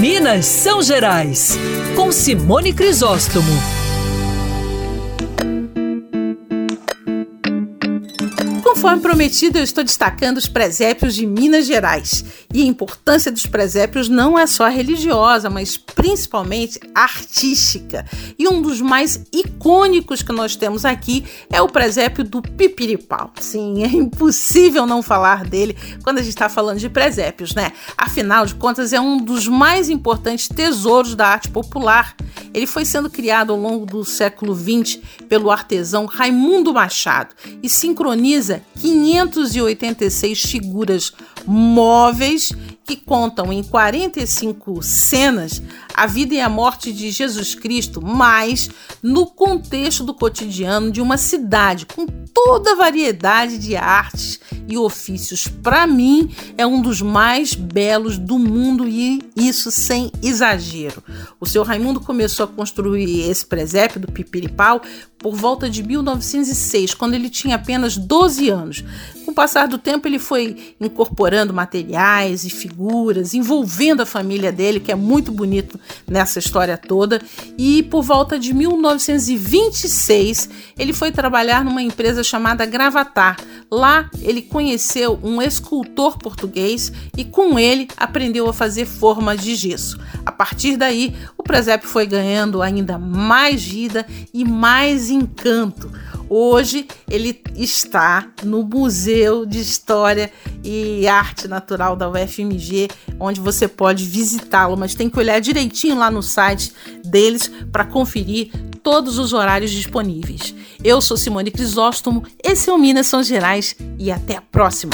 Minas São Gerais, com Simone Crisóstomo. Conforme prometido, eu estou destacando os presépios de Minas Gerais. E a importância dos presépios não é só religiosa, mas principalmente artística. E um dos mais icônicos que nós temos aqui é o presépio do Pipiripau. Sim, é impossível não falar dele quando a gente está falando de presépios, né? Afinal de contas, é um dos mais importantes tesouros da arte popular. Ele foi sendo criado ao longo do século XX pelo artesão Raimundo Machado e sincroniza 586 figuras móveis que contam em 45 cenas a vida e a morte de Jesus Cristo, mas no contexto do cotidiano de uma cidade com toda a variedade de artes e ofícios. Para mim, é um dos mais belos do mundo e isso sem exagero. O seu Raimundo começou a construir esse presépio do Pipiripau por volta de 1906, quando ele tinha apenas 12 anos. Com o passar do tempo, ele foi incorporando materiais e figuras, envolvendo a família dele, que é muito bonito nessa história toda. E por volta de 1926, ele foi trabalhar numa empresa chamada Gravatar. Lá, ele conheceu um escultor português e com ele aprendeu a fazer formas de gesso. A partir daí, presépio foi ganhando ainda mais vida e mais encanto. Hoje ele está no Museu de História e Arte Natural da UFMG, onde você pode visitá-lo, mas tem que olhar direitinho lá no site deles para conferir todos os horários disponíveis. Eu sou Simone Crisóstomo, esse é o Minas São Gerais e até a próxima!